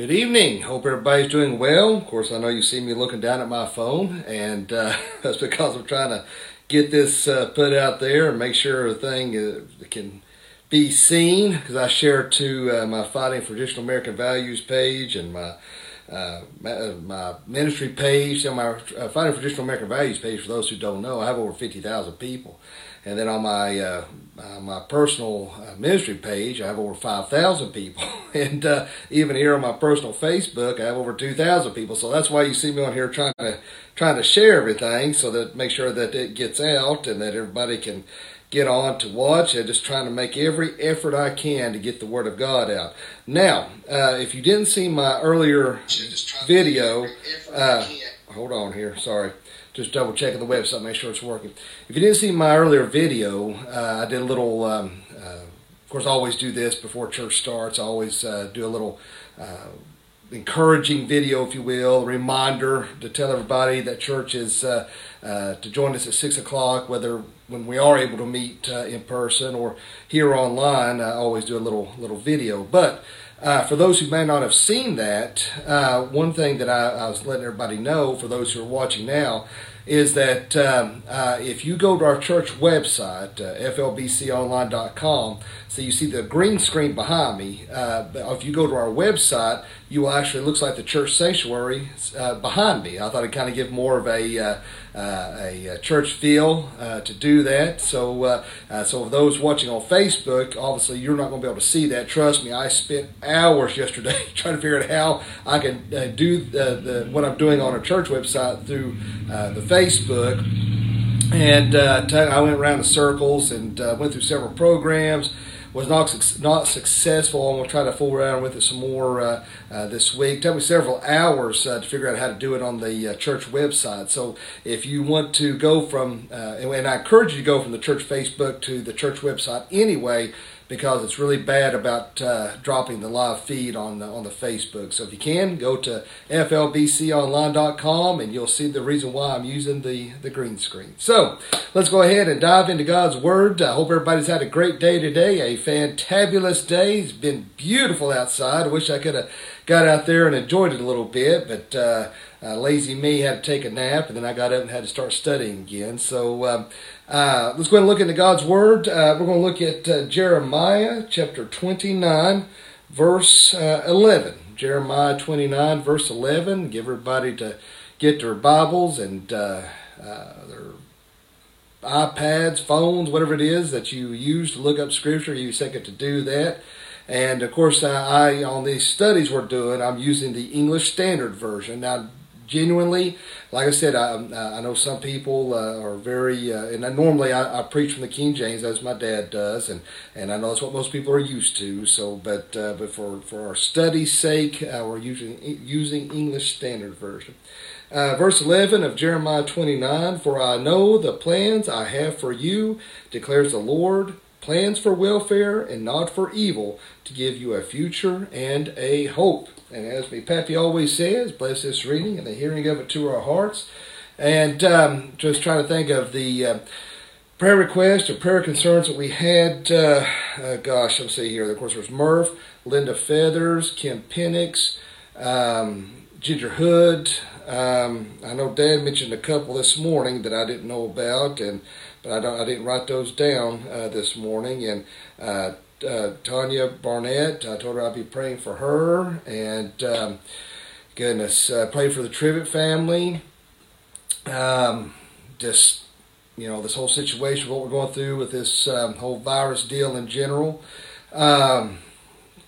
Good evening. Hope everybody's doing well. Of course, I know you see me looking down at my phone, and uh, that's because I'm trying to get this uh, put out there and make sure everything uh, can be seen. Because I share to uh, my Fighting for Traditional American Values page and my uh, uh, my ministry page, on my Fighting for Traditional American Values page. For those who don't know, I have over fifty thousand people, and then on my uh, uh, my personal uh, ministry page, I have over five thousand people, and even here on my personal Facebook, I have over two thousand people. So that's why you see me on here trying to trying to share everything, so that make sure that it gets out and that everybody can get on to watch I'm just trying to make every effort I can to get the Word of God out. Now, uh, if you didn't see my earlier video, uh, hold on here, sorry. Just double checking the website, make sure it's working. If you didn't see my earlier video, uh, I did a little, um, uh, of course, I always do this before church starts. I always uh, do a little uh, encouraging video, if you will, reminder to tell everybody that church is uh, uh, to join us at six o'clock, whether when we are able to meet in person or here online. I always do a little little video, but. Uh, for those who may not have seen that, uh, one thing that I, I, was letting everybody know for those who are watching now is that um, uh, if you go to our church website, uh, flbconline.com, so you see the green screen behind me. Uh, if you go to our website, you will actually looks like the church sanctuary uh, behind me. I thought it'd kind of give more of a uh, uh, a church feel to do that. So so for those watching on Facebook, obviously you're not going to be able to see that. Trust me, I spent hours yesterday trying to figure out how I can do the, the, what I'm doing on a church website through the Facebook. And uh, I went around in circles and uh, went through several programs. Was not not successful. Going to try to fool around with it some more uh, uh this week. Took me several hours uh, to figure out how to do it on the uh, church website. So if you want to go from, and I encourage you to go from the church Facebook to the church website anyway, because it's really bad about uh, dropping the live feed on the, on the Facebook. So if you can, go to flbconline.com and you'll see the reason why I'm using the, the green screen. So let's go ahead and dive into God's Word. I hope everybody's had a great day today, a fantabulous day. It's been beautiful outside. I wish I could have got out there and enjoyed it a little bit, but uh, uh, lazy me had to take a nap, and then I got up and had to start studying again. So um, uh, let's go ahead and look into God's Word. Uh, we're going to look at uh, Jeremiah chapter 29, verse uh, 11. Jeremiah 29, verse 11. Give everybody to get their Bibles and uh, their iPads, phones, whatever it is that you use to look up Scripture. You second to do that. And of course, I, on these studies we're doing, I'm using the English Standard Version. Now, genuinely, like I said, I, I know some people uh, are very, uh, and I, normally I, I, preach from the King James as my dad does, and, and I know that's what most people are used to. So, but uh, but for, for our study's sake, uh, we're using using English Standard Version. Uh, verse 11 of Jeremiah 29 For I know the plans I have for you, declares the Lord, plans for welfare and not for evil, to give you a future and a hope. And as me Pappy always says, bless this reading and the hearing of it to our hearts. And um, just trying to think of the uh, prayer requests or prayer concerns that we had. Uh, uh, gosh, let's see here. Of course, there's Murph, Linda Feathers, Kim Penix, um, Ginger Hood. Um, I know Dad mentioned a couple this morning that I didn't know about, and but I don't. I didn't write those down uh, this morning. And uh, uh, Tanya Barnett. I told her I'd be praying for her, and um, goodness, uh, pray for the Trivet family. Um, just you know, this whole situation, what we're going through with this um, whole virus deal in general. Um,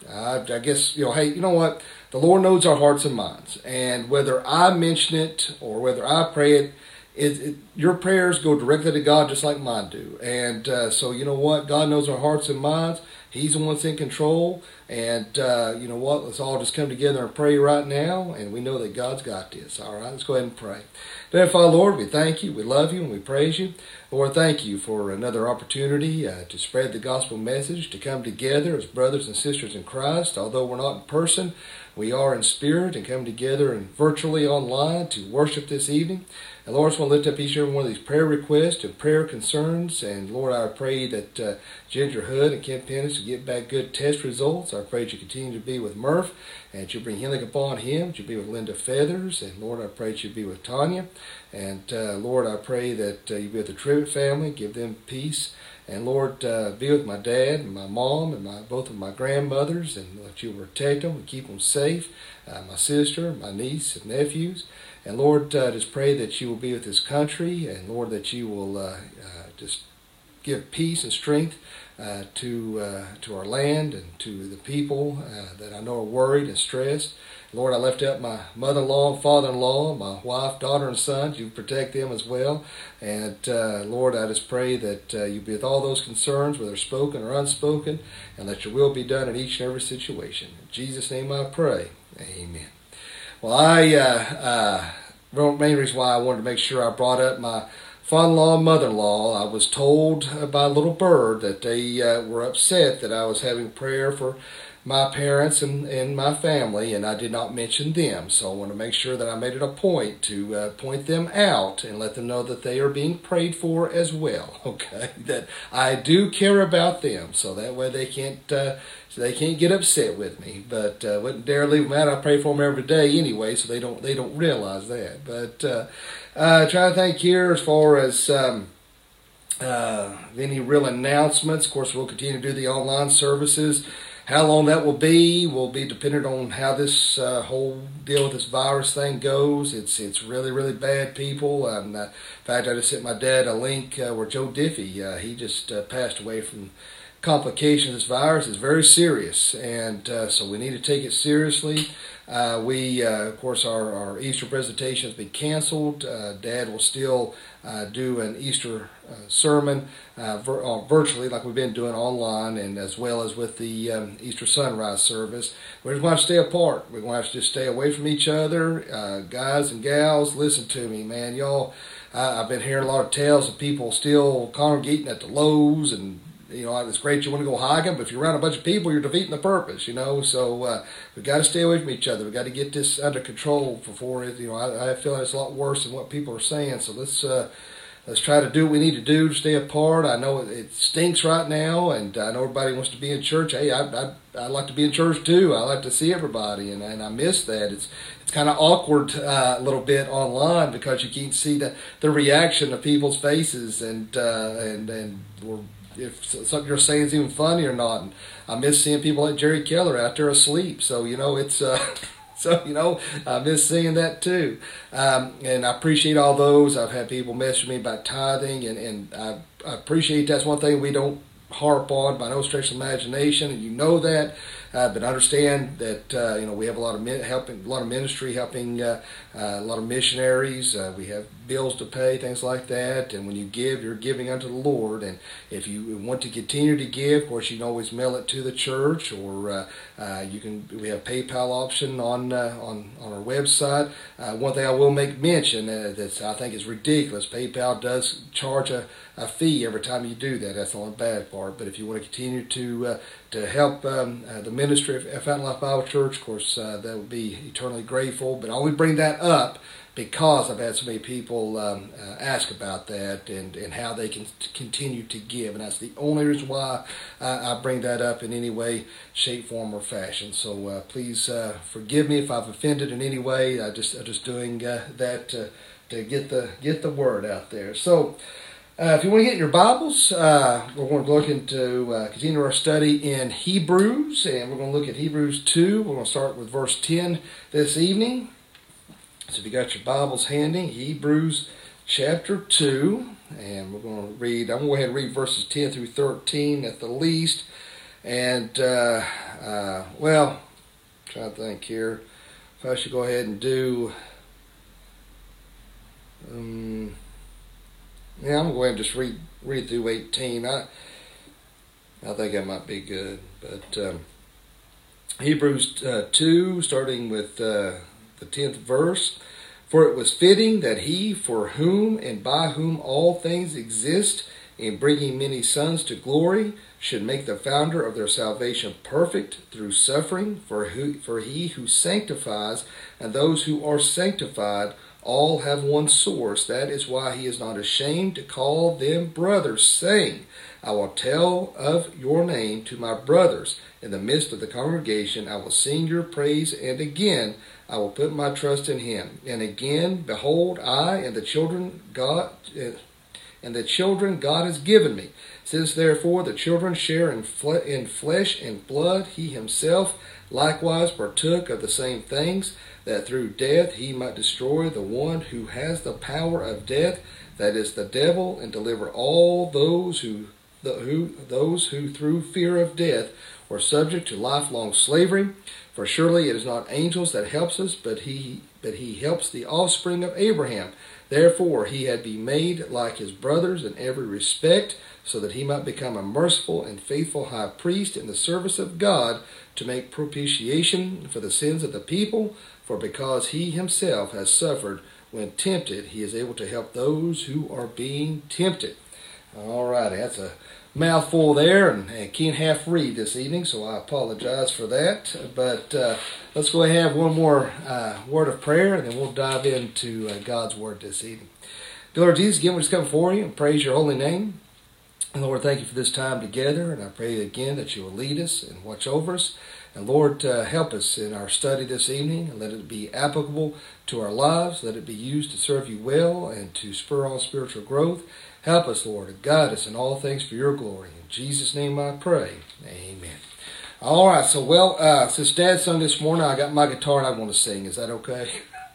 I, I guess you know, hey, you know what? The Lord knows our hearts and minds, and whether I mention it or whether I pray it, it, it, your prayers go directly to God just like mine do. And uh, so, you know what? God knows our hearts and minds. He's the one that's in control. And uh, you know what? Let's all just come together and pray right now. And we know that God's got this. All right, let's go ahead and pray. Dear Father, Lord, we thank you, we love you, and we praise you. Lord, thank you for another opportunity uh, to spread the gospel message, to come together as brothers and sisters in Christ. Although we're not in person, we are in spirit and come together and virtually online to worship this evening. And Lord, I just want to lift up each and every one of these prayer requests and prayer concerns. And Lord, I pray that uh, Ginger Hood and Kim Penix get back good test results. I pray that you continue to be with Murph and that you bring healing upon him. That you be with Linda Feathers. And Lord, I pray that you be with Tanya. And uh, Lord, I pray that uh, you be with the Trivet family. Give them peace. And Lord, uh, be with my dad and my mom and my both of my grandmothers, and that you protect them and keep them safe. Uh, my sister, my niece, and nephews. And Lord, uh, just pray that you will be with this country, and Lord, that you will uh, uh, just give peace and strength uh, to uh, to our land and to the people that I know are worried and stressed. Lord, I left out my mother-in-law father-in-law, my wife, daughter, and son. You protect them as well. And uh, Lord, I just pray that uh, you be with all those concerns, whether spoken or unspoken, and let your will be done in each and every situation. In Jesus' name I pray. Amen. Well, I uh, uh, main reason why I wanted to make sure I brought up my father-in-law and mother-in-law. I was told by a little bird that they uh, were upset that I was having prayer for my parents and, and my family, and I did not mention them. So I want to make sure that I made it a point to uh, point them out and let them know that they are being prayed for as well. Okay, that I do care about them, so that way they can't uh, they can't get upset with me. But uh, wouldn't dare leave them out. I pray for them every day anyway, so they don't they don't realize that. But uh, uh, trying to think here as far as. Um, uh, any real announcements? Of course, we'll continue to do the online services. How long that will be will be dependent on how this uh, whole deal with this virus thing goes. It's it's really really bad, people. Um, in fact, I just sent my dad a link uh, where Joe Diffie uh, he just uh, passed away from complications. This virus is very serious, and uh, so we need to take it seriously. Uh, we, uh, of course, our, our Easter presentation has been canceled. Uh, Dad will still uh, do an Easter uh, sermon vir- virtually, like we've been doing online, and as well as with the um, Easter sunrise service. We just want to stay apart. We want to just stay away from each other. guys and gals, listen to me, man. Y'all, I've been hearing a lot of tales of people still congregating at the Lowe's and you know, it's great you want to go hiking, but if you're around a bunch of people, you're defeating the purpose, you know. So uh, we've got to stay away from each other. We've got to get this under control before it, you know, I, I feel like it's a lot worse than what people are saying. So let's, uh, let's try to do what we need to do to stay apart. I know it, it stinks right now, and I know everybody wants to be in church. Hey, I, I, I like to be in church too. I like to see everybody, and, and I miss that. It's it's kind of awkward uh, a little bit online because you can't see the, the reaction of people's faces, and uh, and and we're if something you're saying is even funny or not. And I miss seeing people like Jerry Keller out there asleep. So you know, it's uh, so you know, I miss seeing that too. Um, and I appreciate all those. I've had people message me about tithing, and and I, I appreciate that's one thing we don't harp on by no stretch of imagination, and you know that. Uh, but understand that uh, you know we have a lot of helping, a lot of ministry helping, uh, uh a lot of missionaries. Uh, we have bills to pay, things like that. And when you give, you're giving unto the Lord. And if you want to continue to give, of course, you can always mail it to the church, or uh, you can. We have PayPal option on on on our website. one thing I will make mention that I think is ridiculous. PayPal does charge a, a fee every time you do that. That's the only bad part. But if you want to continue to to help um, the ministry of Fountain Life Bible Church. Of course, uh, that would be eternally grateful. But I only bring that up because I've had so many people um, uh, ask about that and, and how they can continue to give. And that's the only reason why I, I bring that up in any way, shape, form, or fashion. So uh, please uh, forgive me if I've offended in any way. I just I'm just doing uh, that to, to get the get the word out there. So. Uh, if you want to get in your Bibles, uh, we're going to look into uh, continue our study in Hebrews, and we're going to look at Hebrews 2. We're going to start with verse 10 this evening. So if you got your Bibles handy, Hebrews chapter 2, and we're going to read, I'm going to go ahead and read verses 10 through 13 at the least. And, uh, uh, well, I'm trying to think here if I should go ahead and do. Um, yeah, I'm going to go ahead and just read read through 18. I I think that might be good. But um, Hebrews uh, 2, starting with uh, the 10th verse. For it was fitting that he, for whom and by whom all things exist, in bringing many sons to glory, should make the founder of their salvation perfect through suffering. For, who, for he who sanctifies and those who are sanctified all have one source. That is why he is not ashamed to call them brothers, saying, I will tell of your name to my brothers. In the midst of the congregation, I will sing your praise, and again I will put my trust in him. And again, behold, I and the children God eh, and the children God has given me. Since therefore the children share in, fle- in flesh and blood, he himself likewise partook of the same things, that through death he might destroy the one who has the power of death, that is the devil, and deliver all those who the, who, those who through fear of death were subject to lifelong slavery. For surely it is not angels that helps us, but he, but he helps the offspring of Abraham. Therefore he had been made like his brothers in every respect, so that he might become a merciful and faithful high priest in the service of God to make propitiation for the sins of the people. For because he himself has suffered when tempted, he is able to help those who are being tempted. All righty, that's a mouthful there, and, and can't half read this evening, so I apologize for that. But uh, let's go ahead and have one more uh, word of prayer, and then we'll dive into uh, God's word this evening. Dear Lord Jesus, again, we just come for you and praise your holy name. And Lord, thank you for this time together, and I pray again that you will lead us and watch over us. And Lord, uh, help us in our study this evening, and let it be applicable to our lives. Let it be used to serve you well and to spur on spiritual growth. Help us, Lord, and guide us in all things for your glory. In Jesus' name I pray. Amen. All right, so, well, uh, since Dad sung this morning, I got my guitar and I want to sing. Is that okay?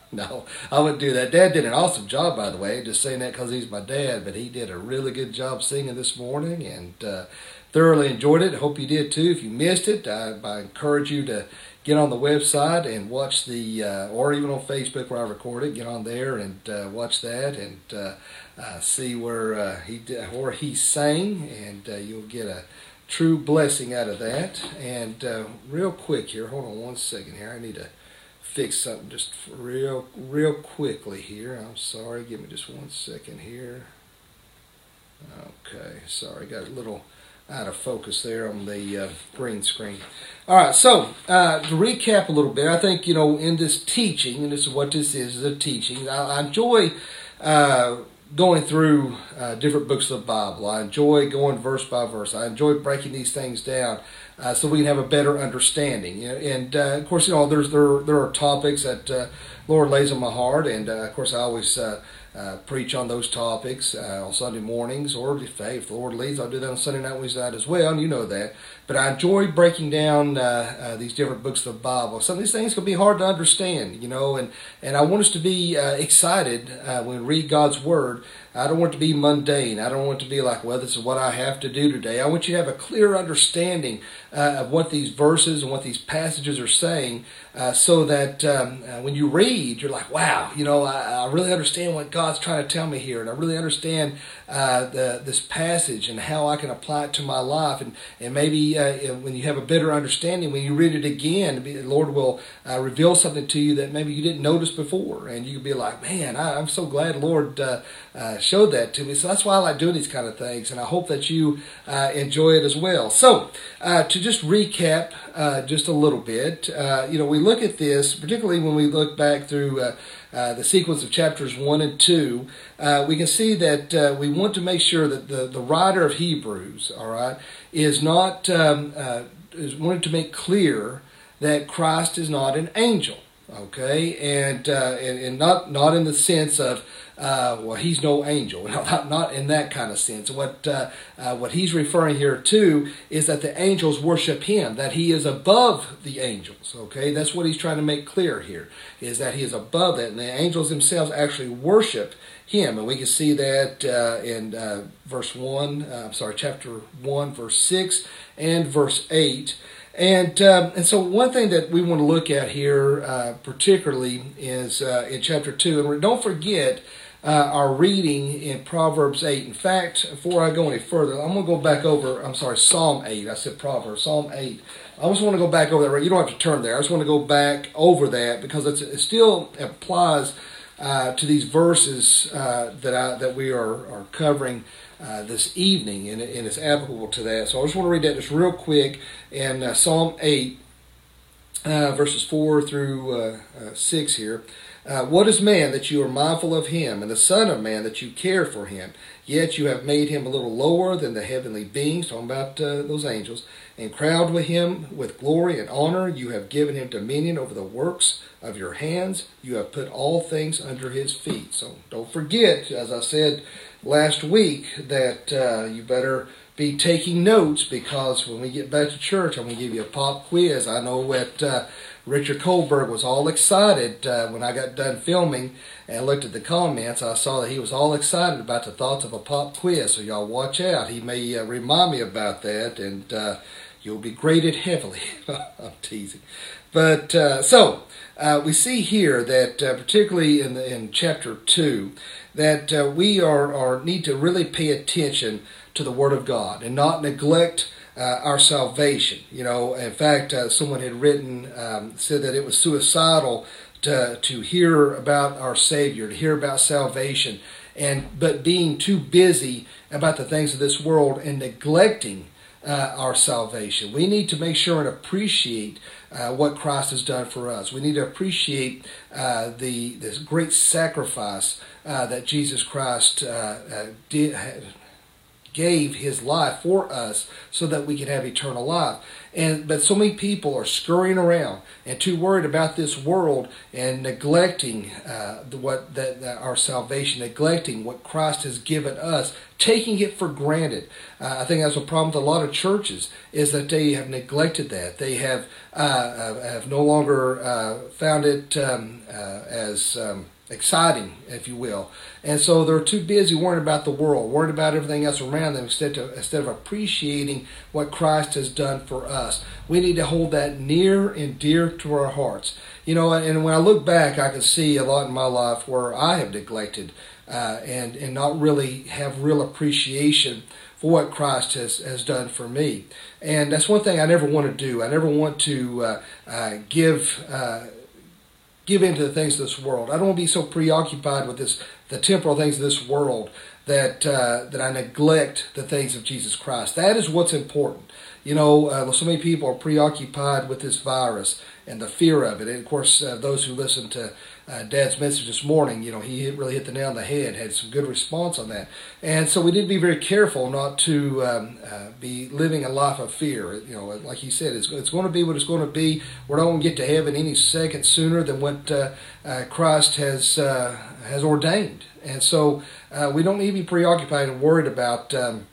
no, I wouldn't do that. Dad did an awesome job, by the way. Just saying that because he's my dad, but he did a really good job singing this morning and uh, thoroughly enjoyed it. Hope you did too. If you missed it, I, I encourage you to get on the website and watch the, uh, or even on Facebook where I record it, get on there and uh, watch that and uh, uh, see where uh, he where he sang, and you'll get a true blessing out of that. And real quick here, hold on one second here. I need to fix something just real real quickly here. I'm sorry. Give me just one second here. Okay, sorry, got a little out of focus there on the uh, green screen. All right, so uh, to recap a little bit, I think you know in this teaching, and this is what this is, is a teaching. I, I enjoy uh, going through uh, different books of the Bible. I enjoy going verse by verse. I enjoy breaking these things down uh, so we can have a better understanding. And uh, of course, you know, there's there there are topics that uh, Lord lays on my heart, and uh, of course, I always. Uh, preach on those topics on Sunday mornings, or if, if the Lord leads, I'll do that on Sunday night, Wednesday night as well, and you know that. But I enjoy breaking down these different books of the Bible. Some of these things can be hard to understand, you know, and, and I want us to be excited when we read God's Word I don't want it to be mundane. I don't want it to be like, well, this is what I have to do today. I want you to have a clear understanding uh, of what these verses and what these passages are saying uh, so that um, uh, when you read, you're like, wow, you know, I, I, really understand what God's trying to tell me here, and I really understand uh, the, this passage and how I can apply it to my life. And, and maybe uh, when you have a better understanding, when you read it again, the Lord will uh, reveal something to you that maybe you didn't notice before, and you can be like, man, I, am so glad Lord uh, showed that to me. So that's why I like doing these kind of things, and I hope that you enjoy it as well. So to just recap just a little bit, you know, we look at this, particularly when we look back through uh, the sequence of chapters 1 and 2, uh, we can see that uh, we want to make sure that the, the writer of Hebrews, all right, is not, um, uh, is wanted to make clear that Christ is not an angel, okay, and, uh, and, and not, not in the sense of uh, well, he's no angel. Not, not in that kind of sense. What uh, uh, what he's referring here to is that the angels worship him, that he is above the angels. Okay, that's what he's trying to make clear here, is that he is above that, and the angels themselves actually worship him, and we can see that uh, in uh, verse one. Uh, I'm sorry, chapter one, verse six, and verse eight. And um, and so one thing that we want to look at here, uh, particularly, is uh, in chapter two. And don't forget uh, our reading in Proverbs 8. In fact, before I go any further, I'm going to go back over, I'm sorry, Psalm 8. I said Proverbs, Psalm 8. I just want to go back over that. You don't have to turn there. I just want to go back over that because it still applies uh, to these verses uh, that I, that we are, are covering uh, this evening, and, and, it's applicable to that. So I just want to read that just real quick in uh, Psalm 8, uh, verses 4 through uh, 6 here. Uh, what is man that you are mindful of him, and the Son of Man that you care for him? Yet you have made him a little lower than the heavenly beings, talking about uh, those angels, and crowned with him with glory and honor. You have given him dominion over the works of your hands. You have put all things under his feet. So don't forget, as I said last week, that uh, you better be taking notes because when we get back to church, I'm going to give you a pop quiz. I know that uh, Richard Kohlberg was all excited uh, when I got done filming and looked at the comments. I saw that he was all excited about the thoughts of a pop quiz. So y'all watch out. He may uh, remind me about that, and uh, you'll be graded heavily. I'm teasing, but uh, so uh, we see here that uh, particularly in the, in chapter two that we are, are need to really pay attention to the Word of God and not neglect uh, our salvation. You know, in fact, uh, someone had written um, said that it was suicidal to to hear about our Savior, to hear about salvation, and but being too busy about the things of this world and neglecting uh, our salvation. We need to make sure and appreciate uh, what Christ has done for us. We need to appreciate uh, the this great sacrifice uh, that Jesus Christ uh, uh, did gave his life for us so that we can have eternal life. And but so many people are scurrying around and too worried about this world and neglecting uh, what our salvation, neglecting what Christ has given us, taking it for granted. Uh, I think that's a problem with a lot of churches is that they have neglected that. They have uh, uh have no longer uh, found it um, uh, as um, exciting, if you will. And so they're too busy worrying about the world, worrying about everything else around them instead of, instead of appreciating what Christ has done for us. We need to hold that near and dear to our hearts. You know, and when I look back, I can see a lot in my life where I have neglected uh, and, and not really have real appreciation for what Christ has, has done for me. And that's one thing I never want to do. I never want to uh, uh, give uh, give in to the things of this world. I don't want to be so preoccupied with this, the temporal things of this world that uh, that I neglect the things of Jesus Christ. That is what's important. You know, uh, so many people are preoccupied with this virus and the fear of it. And of course, uh, those who listened to uh, Dad's message this morning, you know, he really hit the nail on the head, had some good response on that. And so we need to be very careful not to um, uh, be living a life of fear. You know, like he said, it's, it's going to be what it's going to be. We're not going to get to heaven any second sooner than what uh, uh Christ has uh, has ordained. And so we don't need to be preoccupied and worried about. Um,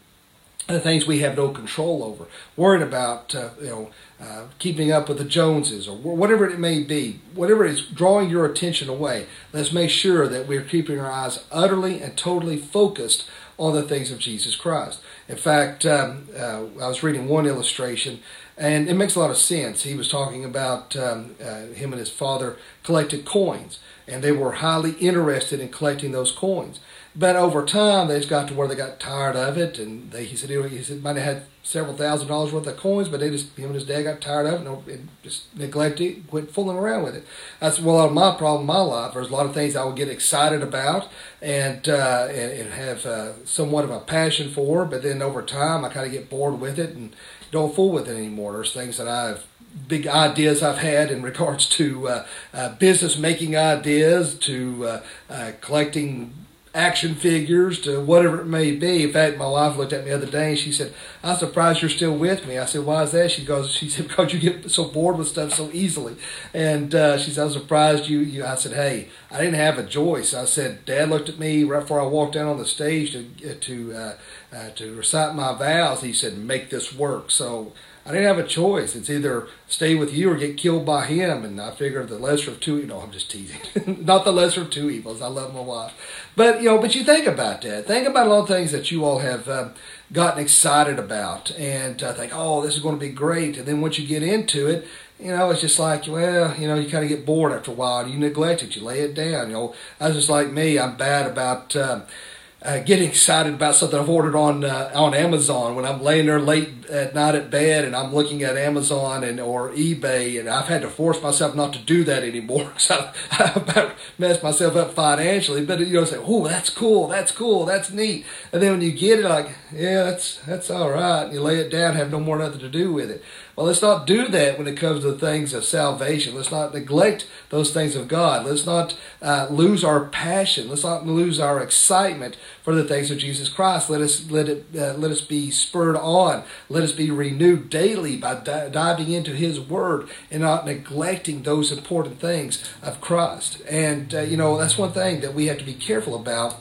the things we have no control over, worried about uh, you know uh, keeping up with the Joneses or whatever it may be, whatever is drawing your attention away. Let's make sure that we're keeping our eyes utterly and totally focused on the things of Jesus Christ. In fact, um, uh, I was reading one illustration, and it makes a lot of sense. He was talking about um, uh, him and his father collected coins, and they were highly interested in collecting those coins. But over time, they just got to where they got tired of it, and they, he said he, he said might have had several thousand dollars worth of coins, but they just him and his dad got tired of it and just neglected it, quit fooling around with it. That's well, my problem in my life. There's a lot of things I would get excited about and uh, and, and, have uh, somewhat of a passion for, but then over time, I kind of get bored with it and don't fool with it anymore. There's things that I've big ideas I've had in regards to uh, uh, business making ideas, to uh, uh collecting action figures to whatever it may be. In fact, my wife looked at me the other day and she said, "I'm surprised you're still with me." I said, "Why is that?" She goes, "She said because you get so bored with stuff so easily." And uh, she said, "I'm surprised you, you." I said, "Hey, I didn't have a choice." I said, "Dad looked at me right before I walked down on the stage to to uh, uh, to recite my vows." He said, "Make this work." So. I didn't have a choice. It's either stay with you or get killed by him. And I figured the lesser of two, you know, I'm just teasing. Not the lesser of two evils. I love my wife. But, you know, but you think about that. Think about a lot of things that you all have um, gotten excited about and uh, think, oh, this is going to be great. And then once you get into it, you know, it's just like, well, you know, you kind of get bored after a while. You neglect it. You lay it down. You know, I was just like me. I'm bad about. Uh, getting excited about something I've ordered on uh, on Amazon when I'm laying there late at night at bed and I'm looking at Amazon and or eBay and I've had to force myself not to do that anymore because I've, I've messed myself up financially. But you know, say, oh, that's cool, that's cool, that's neat. And then when you get it, like, yeah, that's that's all right. And you lay it down, have no more nothing to do with it. Well, let's not do that when it comes to the things of salvation. Let's not neglect those things of God. Let's not uh, lose our passion. Let's not lose our excitement for the things of Jesus Christ. Let us let it uh, let us be spurred on. Let us be renewed daily by di- diving into His Word and not neglecting those important things of Christ. And uh, you know that's one thing that we have to be careful about.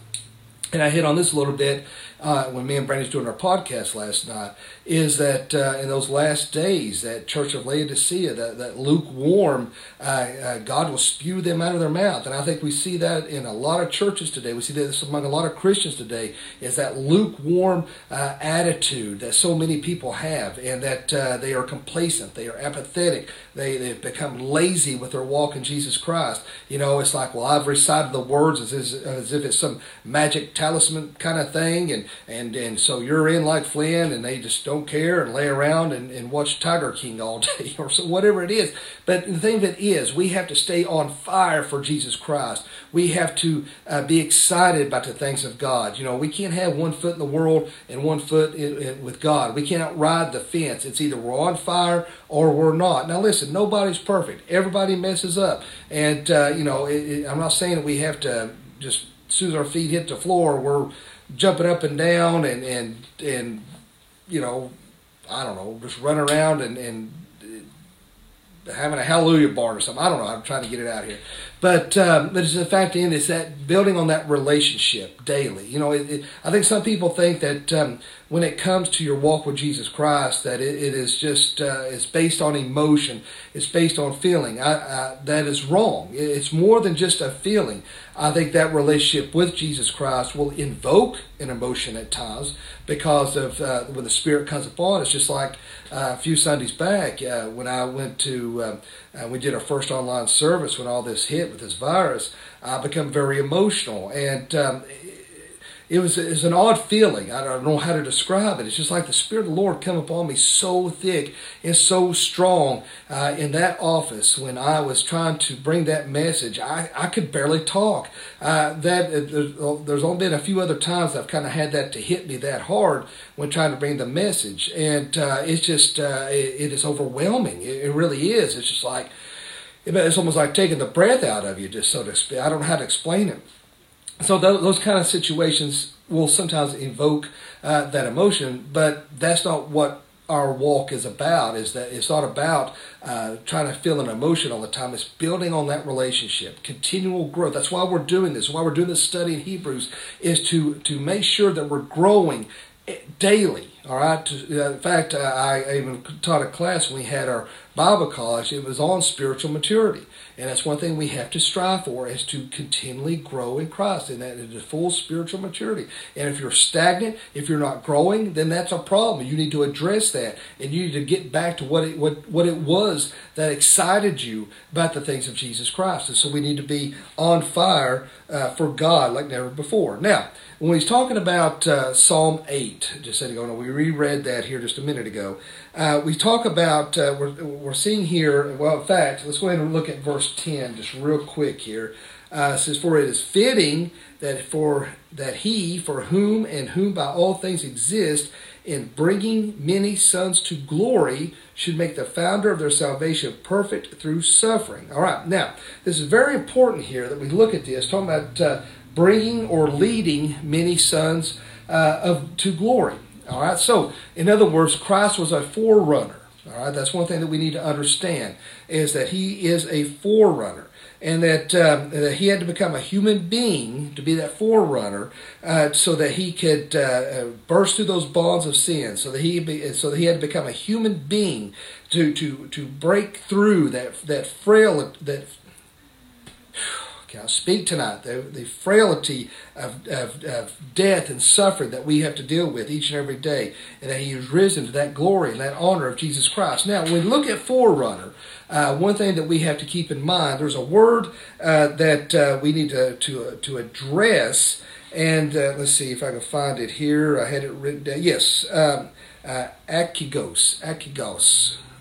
And I hit on this a little bit uh, when me and Brandon was doing our podcast last night, is that uh, in those last days, that Church of Laodicea, that, that lukewarm, uh, uh, God will spew them out of their mouth. And I think we see that in a lot of churches today. We see this among a lot of Christians today, is that lukewarm uh, attitude that so many people have, and that uh, they are complacent, they are apathetic, they, they've become lazy with their walk in Jesus Christ. You know, it's like, well, I've recited the words as, as if it's some magic talisman kind of thing, and and and so you're in like Flynn, and they just care and lay around and, and watch Tiger King all day or so, whatever it is. But the thing that is, we have to stay on fire for Jesus Christ. We have to uh, be excited about the things of God. You know, we can't have one foot in the world and one foot in, in, with God. We cannot ride the fence. It's either we're on fire or we're not. Now, listen, nobody's perfect. Everybody messes up, and uh, you know, it, it, I'm not saying that we have to just as soon as our feet hit the floor, we're jumping up and down and and and you know, I don't know, just run around and and uh, having a hallelujah barn or something. I don't know. I'm trying to get it out here, but um, but it's the fact in it's that building on that relationship daily. You know, it, it, I think some people think that um, when it comes to your walk with Jesus Christ, that it, it is just uh, it's based on emotion, it's based on feeling. I, I, that is wrong. It's more than just a feeling. I think that relationship with Jesus Christ will invoke an emotion at times because of uh, when the Spirit comes upon. It's just like uh, a few Sundays back uh, when I went to um, uh, we did our first online service when all this hit with this virus. I become very emotional and. Um, it was, it was an odd feeling. I don't know how to describe it. It's just like the Spirit of the Lord come upon me so thick and so strong uh, in that office when I was trying to bring that message. I, I could barely talk. Uh, that uh, there's, uh, only been a few other times I've kind of had that to hit me that hard when trying to bring the message, and uh, it's just uh, it, it is overwhelming. It, it really is. It's just like it's almost like taking the breath out of you, just so to speak. I don't know how to explain it so th- those kind of situations will sometimes invoke uh, that emotion, but that's not what our walk is about is that it's not about uh, trying to feel an emotion all the time it's building on that relationship continual growth that's why we're doing this why we're doing this study in hebrews is to to make sure that we're growing daily. All right. Uh, in fact, uh, I even taught a class when we had our Bible college. It was on spiritual maturity, and that's one thing we have to strive for is to continually grow in Christ, and that is full spiritual maturity. And if you're stagnant, if you're not growing, then that's a problem. You need to address that, and you need to get back to what it what what it was that excited you about the things of Jesus Christ. And so we need to be on fire uh, for God like never before. Now when he's talking about uh, Psalm 8, just setting on, we reread that here just a minute ago. Uh, we talk about, uh, we're, we're seeing here, well, in fact, let's go ahead and look at verse 10 just real quick here. Uh, says, For it is fitting that for that he, for whom and whom by all things exist, in bringing many sons to glory, should make the founder of their salvation perfect through suffering. All right, now, this is very important here that we look at this, talking about uh, bringing or leading many sons uh, of to glory. All right. So, in other words, Christ was a forerunner. All right. That's one thing that we need to understand is that he is a forerunner. And that, um, that he had to become a human being to be that forerunner, uh, so that he could uh, uh burst through those bonds of sin. So that he be, so that he had to become a human being to to to break through that that frail that speak tonight? The, the frailty of, of, of, death and suffering that we have to deal with each and every day, and that He has risen to that glory and that honor of Jesus Christ. Now, when we look at forerunner, uh, one thing that we have to keep in mind, there's a word uh, that uh, we need to, to, to address, and uh, let's see if I can find it here. I had it written down. Yes, um, uh, akigos.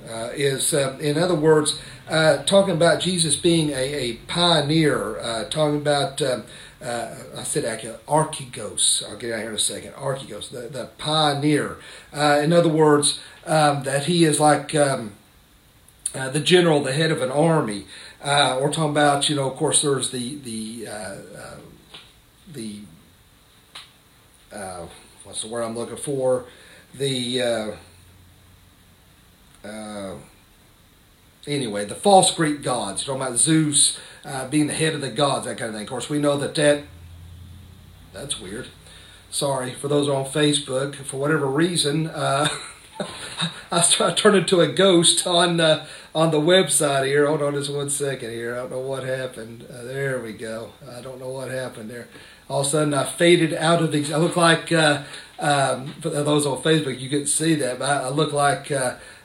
Akigos is, in other words, uh, talking about Jesus being a, a pioneer, uh, talking about um, uh, I said archegos. I'll get out here in a second. Archegos, the, the pioneer. Uh, in other words, um, that he is like um, uh, the general, the head of an army. Uh, we're talking about, you know, of course, there's the the uh, uh, the uh, what's the word I'm looking for? The anyway, the false Greek gods. Talking about Zeus being the head of the gods, that kind of thing. Of course, we know that that that's weird. Sorry for those on Facebook. For whatever reason, I turned into a ghost on uh, on the website here. Hold on just one second here. I don't know what happened. Uh, there we go. I don't know what happened there. All of a sudden, I faded out of the. I look like uh, um, for those on Facebook, you couldn't see that, but I, I look like.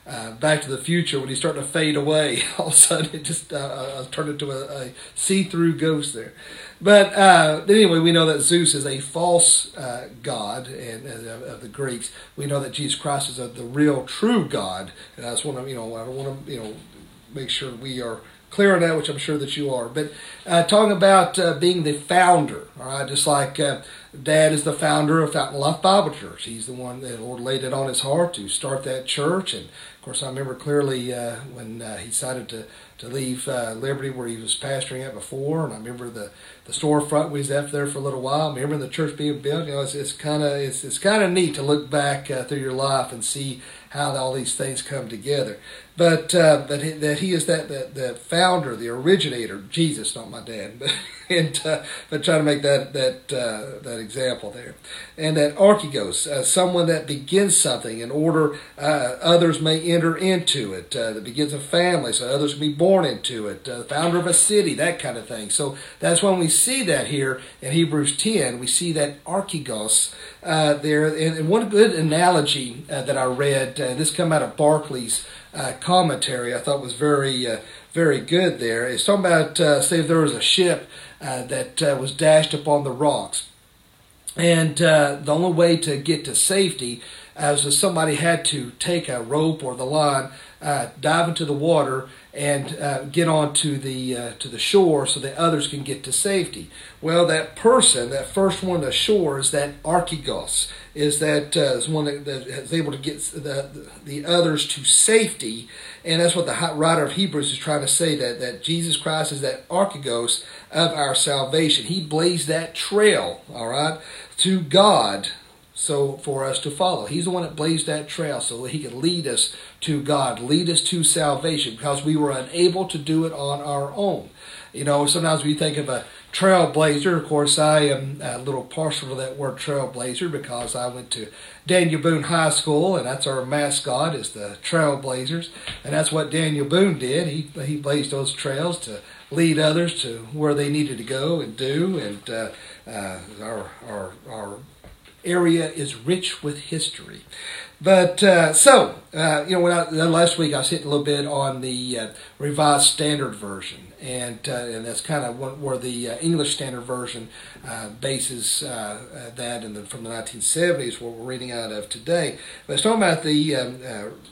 Uh, uh, Back to the Future when he's starting to fade away. All of a sudden, it just uh, turned into a, a see-through ghost there. But uh, anyway, we know that Zeus is a false uh, god and uh, of the Greeks. We know that Jesus Christ is a, the real, true God. And I just want to, you know, I want to, you know, make sure we are clear on that, which I'm sure that you are. But uh, talking about uh, being the founder, all right, just like uh, Dad is the founder of Fountain Life Bible Church. He's the one that Lord laid it on his heart to start that church. And of course, I remember clearly uh, when uh, he decided to to leave uh, Liberty where he was pastoring at before, and I remember the the storefront we was at there for a little while. I remember the church being built. You know, it's, kind of it's, it's kind of neat to look back uh, through your life and see how all these things come together. But uh, that he, that he is that, that the founder, the originator, Jesus, not my dad, but and uh, but trying to make that that uh, that example there, and that archegos, uh, someone that begins something in order uh, others may enter into it, uh, that begins a family, so others can be born into it, the founder of a city, that kind of thing. So that's when we see that here in Hebrews ten, we see that archegos there, and, one good analogy that I read, this come out of Barclay's uh, commentary I thought was very uh, very good there. It's talking about uh, say there was a ship uh, that uh, was dashed upon the rocks, and uh, the only way to get to safety was if somebody had to take a rope or the line, dive into the water, and uh, get onto the uh, to the shore so that others can get to safety. Well, that person, that first one to shore, is that archegos, is that uh, is one that, that, is able to get the the others to safety, and that's what the writer of Hebrews is trying to say that that Jesus Christ is that archegos of our salvation. He blazed that trail, all right, to God so for us to follow. He's the one that blazed that trail so that he could lead us to God, lead us to salvation because we were unable to do it on our own. You know, sometimes we think of a trailblazer. Of course, I am a little partial to that word trailblazer because I went to Daniel Boone High School, and that's our mascot is the Trailblazers, and that's what Daniel Boone did. He he blazed those trails to lead others to where they needed to go and do, and uh, uh, our our our area is rich with history. But uh, so, uh, you know, when I, last week I was hitting a little bit on the uh, Revised Standard Version, and uh, and that's kind of where the uh, English Standard Version uh, bases that, and from the 1970s, what we're reading out of today. But it's talking about the um,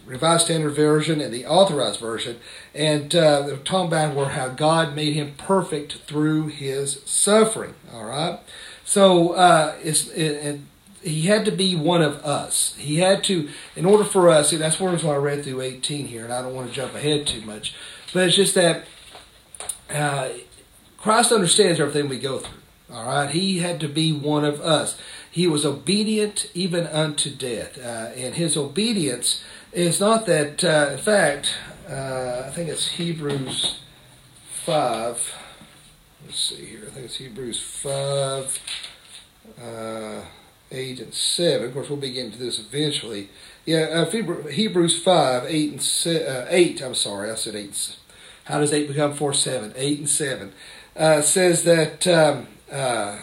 Revised Standard Version and the Authorized Version, and they're talking about where how God made him perfect through his suffering. All right, so it's it, it he had to be one of us. He had to, in order for us, and that's why I read through 18 here, and I don't want to jump ahead too much, but it's just that uh, Christ understands everything we go through. All right, he had to be one of us. He was obedient even unto death, uh, and his obedience is not that. Uh, in fact, uh, I think it's Hebrews five. Let's see here. I think it's Hebrews five. Uh, 8 and 7. Of course, we'll be getting to this eventually. Yeah, uh, Hebrews 5, 8 and se- uh, 8, I'm sorry, I said 8. How does 8 become 4, 7? 8 and 7. Uh, says that, um, uh,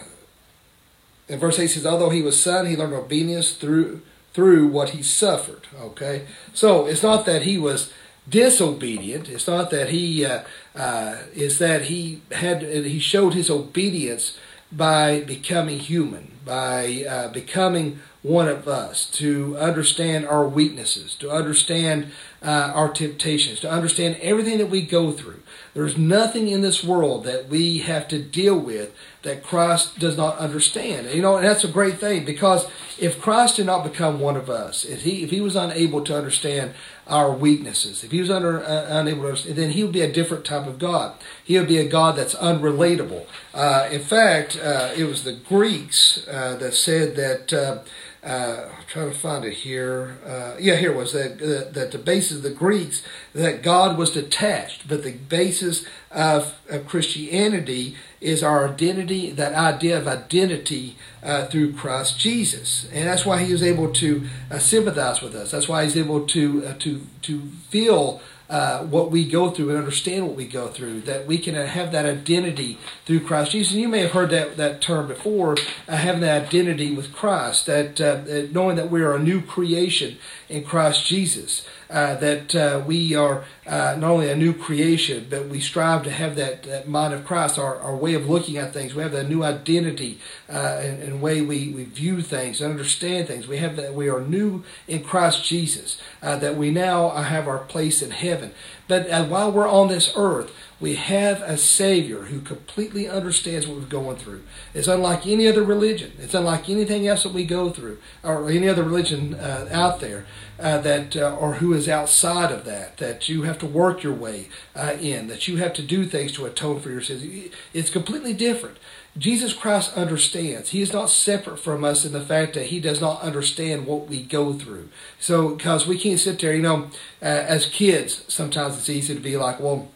in verse 8 says, although he was son, he learned obedience through through what he suffered. Okay? So, it's not that he was disobedient. It's not that he, uh, uh, it's that he had, he showed his obedience by becoming human, by uh, becoming one of us, to understand our weaknesses, to understand uh, our temptations, to understand everything that we go through. There's nothing in this world that we have to deal with that Christ does not understand. You know, and that's a great thing because if Christ did not become one of us, if he if he was unable to understand our weaknesses, if he was under, uh, unable to understand, then he would be a different type of God. He would be a God that's unrelatable. Uh, in fact, uh, it was the Greeks uh, that said that uh, I'm trying to find it here. Uh, yeah, here was that, uh, that the basis of the Greeks that God was detached, but the basis of, of Christianity is our identity, that idea of identity uh, through Christ Jesus, and that's why He was able to uh, sympathize with us. That's why He's able to uh, to to feel uh, what we go through and understand what we go through, that we can have that identity through Christ Jesus. And you may have heard that, that term before, uh, having that identity with Christ, that uh, knowing that we are a new creation in Christ Jesus uh, that uh, we are uh, not only a new creation, but we strive to have that, that mind of Christ, our, our way of looking at things. We have that new identity uh, and, and way we, we view things and understand things. We have that we are new in Christ Jesus, uh, that we now have our place in heaven. But while we're on this earth, we have a Savior who completely understands what we're going through. It's unlike any other religion. It's unlike anything else that we go through, or any other religion out there, uh, that uh, or who is outside of that. That you have to work your way uh, in. That you have to do things to atone for your sins. It's completely different. Jesus Christ understands. He is not separate from us in the fact that he does not understand what we go through. So, because we can't sit there, you know, uh, as kids, sometimes it's easy to be like, well,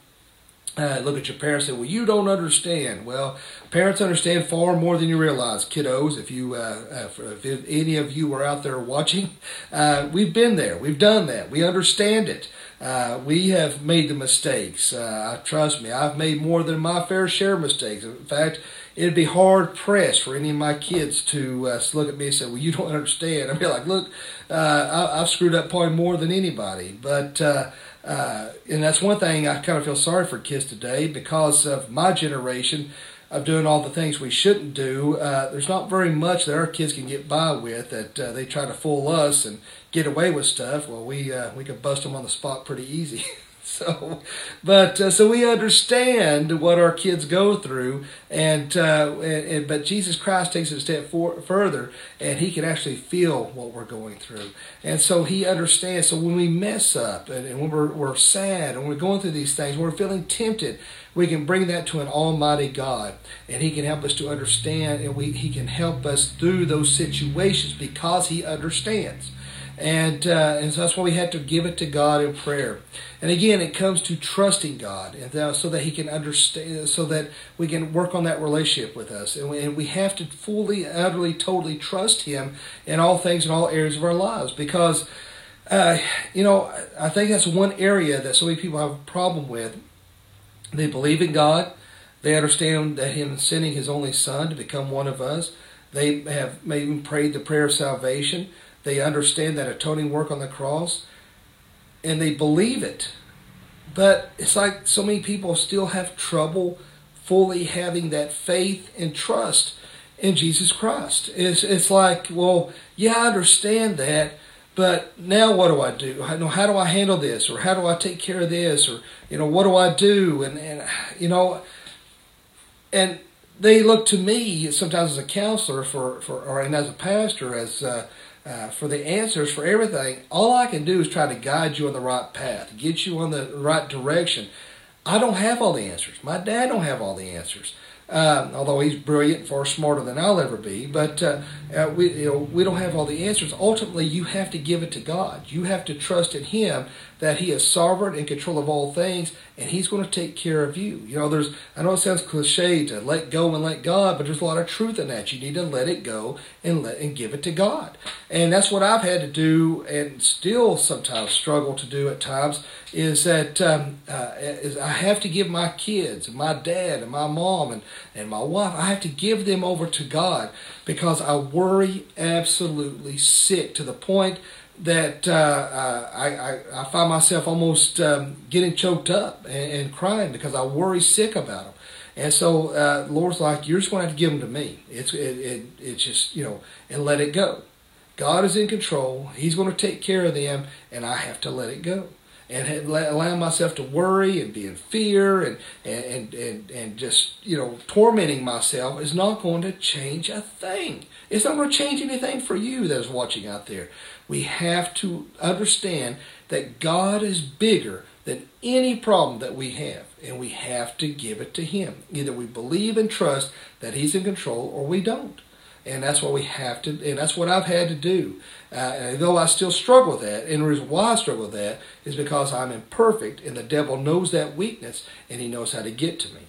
uh, look at your parents and say, well, you don't understand. Well, parents understand far more than you realize, kiddos. If you, uh, uh if any of you are out there watching, uh, we've been there. We've done that. We understand it. Uh, we have made the mistakes. Uh, trust me, I've made more than my fair share of mistakes. In fact, it'd be hard pressed for any of my kids to uh, look at me and say, "Well, you don't understand." I'd be like, "Look, uh, I, have screwed up probably more than anybody." But uh, uh, and that's one thing I kind of feel sorry for kids today because of my generation of doing all the things we shouldn't do. Uh, there's not very much that our kids can get by with that uh, they try to fool us and get away with stuff. Well, we we can bust them on the spot pretty easy. so, but uh, so we understand what our kids go through, and, uh, and, and, but Jesus Christ takes it a step for, further, and He can actually feel what we're going through, and so He understands. So when we mess up, and, and when we're, we're sad, and we're going through these things, we're feeling tempted, we can bring that to an Almighty God, and He can help us to understand, and we He can help us through those situations because He understands. And, uh, and so that's why we have to give it to God in prayer. And again, it comes to trusting God, so that He can understand, so that we can work on that relationship with us. And we, and we have to fully, utterly, totally trust Him in all things, in all areas of our lives. Because, uh, you know, I think that's one area that so many people have a problem with. They believe in God, they understand that Him sending His only Son to become one of us. They have maybe prayed the prayer of salvation they understand that atoning work on the cross and they believe it. But it's like so many people still have trouble fully having that faith and trust in Jesus Christ. It's, it's like, well, yeah, I understand that, but now what do I do? How, how do I handle this? Or how do I take care of this? Or, you know, what do I do? And, and you know, and they look to me sometimes as a counselor for, for or and as a pastor as uh, uh, for the answers for everything. All I can do is try to guide you on the right path, get you on the right direction. I don't have all the answers. My dad don't have all the answers. Um, although he's brilliant, far smarter than I'll ever be. But uh, uh, we, you know, we don't have all the answers. Ultimately, you have to give it to God. You have to trust in Him that He is sovereign in control of all things, and He's going to take care of you. You know, there's I know it sounds cliche to let go and let God, but there's a lot of truth in that. You need to let it go and let and give it to God, and that's what I've had to do, and still sometimes struggle to do at times. Is that um, uh, is I have to give my kids, my dad, and my mom, and and my wife. I have to give them over to God because I worry absolutely sick to the point that uh, uh, I, I, I, find myself almost um, getting choked up and, and, crying because I worry sick about them. And so uh, Lord's like, you're just going to have to give them to me. It's it, it, it's just you know, and let it go. God is in control. He's going to take care of them, and I have to let it go. And allowing myself to worry and be in fear and, and, and, and just, you know, tormenting myself is not going to change a thing. It's not going to change anything for you that is watching out there. We have to understand that God is bigger than any problem that we have, and we have to give it to Him. Either we believe and trust that He's in control or we don't. And that's what we have to, and that's what I've had to do. Uh, though I still struggle with that, and the reason why I struggle with that is because I'm imperfect, and the devil knows that weakness, and he knows how to get to me.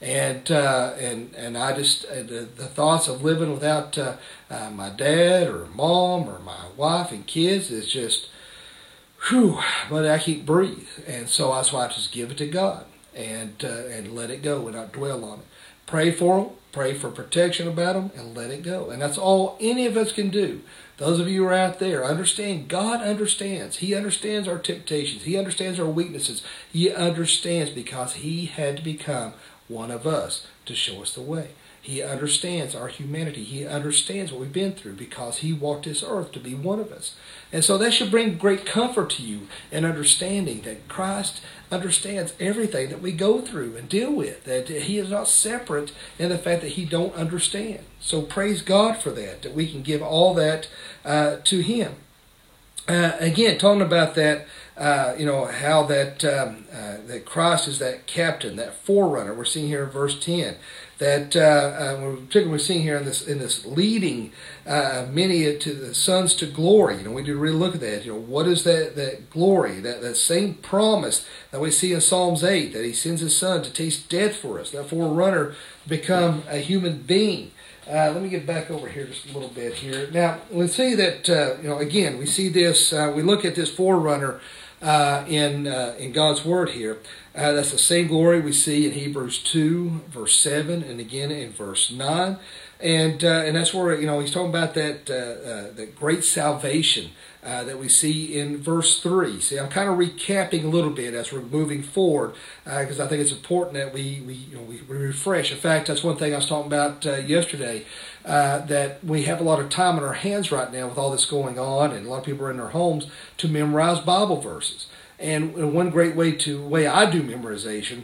And uh, and and I just uh, the, the thoughts of living without uh, uh, my dad or mom or my wife and kids is just, whew. But I keep breathe, and so that's why I just give it to God and uh, and let it go and not dwell on it. Pray for them, pray for protection about them, and let it go. And that's all any of us can do. Those of you who are out there, understand God understands. He understands our temptations. He understands our weaknesses. He understands because He had to become one of us to show us the way. He understands our humanity. He understands what we've been through because He walked this earth to be one of us. And so that should bring great comfort to you and understanding that Christ understands everything that we go through and deal with. That He is not separate in the fact that He don't understand. So praise God for that, that we can give all that uh, to Him. Uh, again, talking about that uh, you know how that um, uh, that Christ is that captain, that forerunner. We're seeing here in verse ten that uh, uh, we're particularly seeing here in this in this leading uh, many to the sons to glory. You know, we need to really look at that. You know, what is that that glory? That that same promise that we see in Psalms eight that He sends His Son to taste death for us. That forerunner become a human being. Uh, let me get back over here just a little bit here. Now, let's see that, uh, you know, again, we see this, uh, we look at this forerunner uh, in, uh, in God's Word here. Uh, that's the same glory we see in Hebrews 2, verse 7, and again in verse 9. And, and that's where, you know, he's talking about that, that great salvation uh, that we see in verse 3. See, I'm kind of recapping a little bit as we're moving forward because uh, I think it's important that we, we, you know, we, we, refresh. In fact, that's one thing I was talking about uh, yesterday uh, that we have a lot of time on our hands right now with all this going on, and a lot of people are in their homes to memorize Bible verses. And one great way to way I do memorization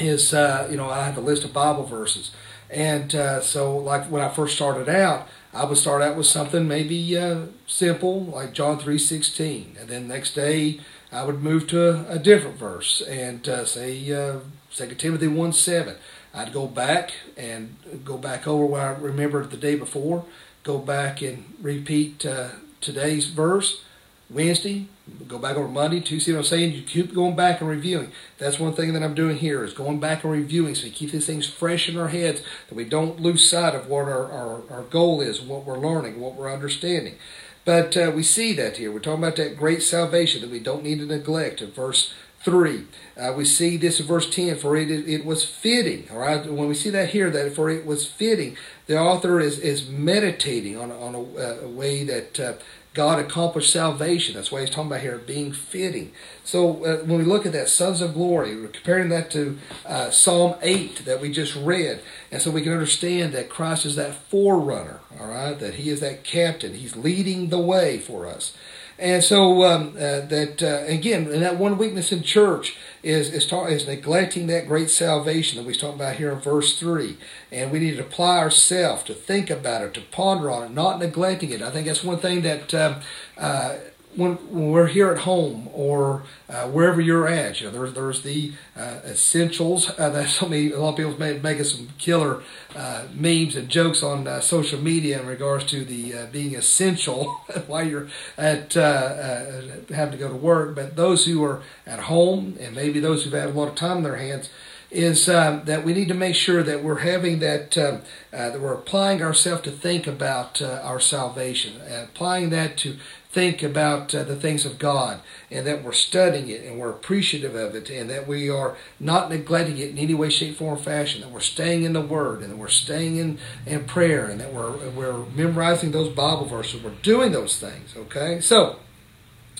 is, uh, you know, I have a list of Bible verses. And so, like when I first started out, I would start out with something maybe uh, simple like John three sixteen, and then next day I would move to a, a different verse and uh, say uh, Second Timothy one seven. I'd go back and go back over what I remembered the day before, go back and repeat uh, today's verse. Wednesday, go back over Monday, Tuesday. Know what I'm saying? You keep going back and reviewing. That's one thing that I'm doing here is going back and reviewing so we keep these things fresh in our heads, that we don't lose sight of what our, our, our goal is, what we're learning, what we're understanding. But uh, we see that here. We're talking about that great salvation that we don't need to neglect in verse 3. Uh, we see this in verse 10, for it, it was fitting. All right, when we see that here, that for it was fitting, the author is, is meditating on, on a, a way that uh, God accomplished salvation. That's why he's talking about here being fitting. So uh, when we look at that, sons of glory, we're comparing that to uh, Psalm 8 that we just read. And so we can understand that Christ is that forerunner, all right, that he is that captain. He's leading the way for us. And so um, uh, that uh, again, that one weakness in church is is, ta- is neglecting that great salvation that we talking about here in verse three. And we need to apply ourselves to think about it, to ponder on it, not neglecting it. I think that's one thing that um, uh, when, when we're here at home or uh, wherever you're at, you know, there's there's the uh, essentials. Uh, that so many, a lot of people made making some killer uh, memes and jokes on uh, social media in regards to the uh, being essential while you're at having to go to work. But those who are at home and maybe those who've had a lot of time in their hands is that we need to make sure that we're having that uh, that we're applying ourselves to think about uh, our salvation, applying that to think about uh, the things of God and that we're studying it and we're appreciative of it and that we are not neglecting it in any way, shape, form, or fashion, that we're staying in the Word and that we're staying in, in prayer and that we're, we're memorizing those Bible verses. We're doing those things, okay? So,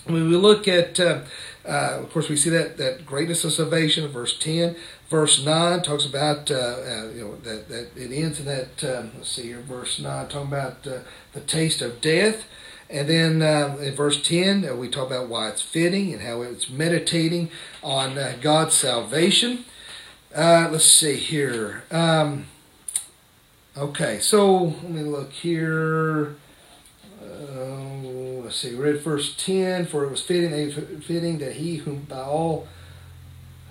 when we look at, uh, uh, of course, we see that, that greatness of salvation, verse 10. Verse 9 talks about, uh, uh, you know, that, that it ends in that, um, let's see here, verse 9, talking about uh, the taste of death. And then uh, in verse 10, uh, we talk about why it's fitting and how it's meditating on uh, God's salvation. Uh, let's see here. Um, okay, so let me look here. Uh, let's see. Read verse 10 For it was fitting, fitting that he whom by all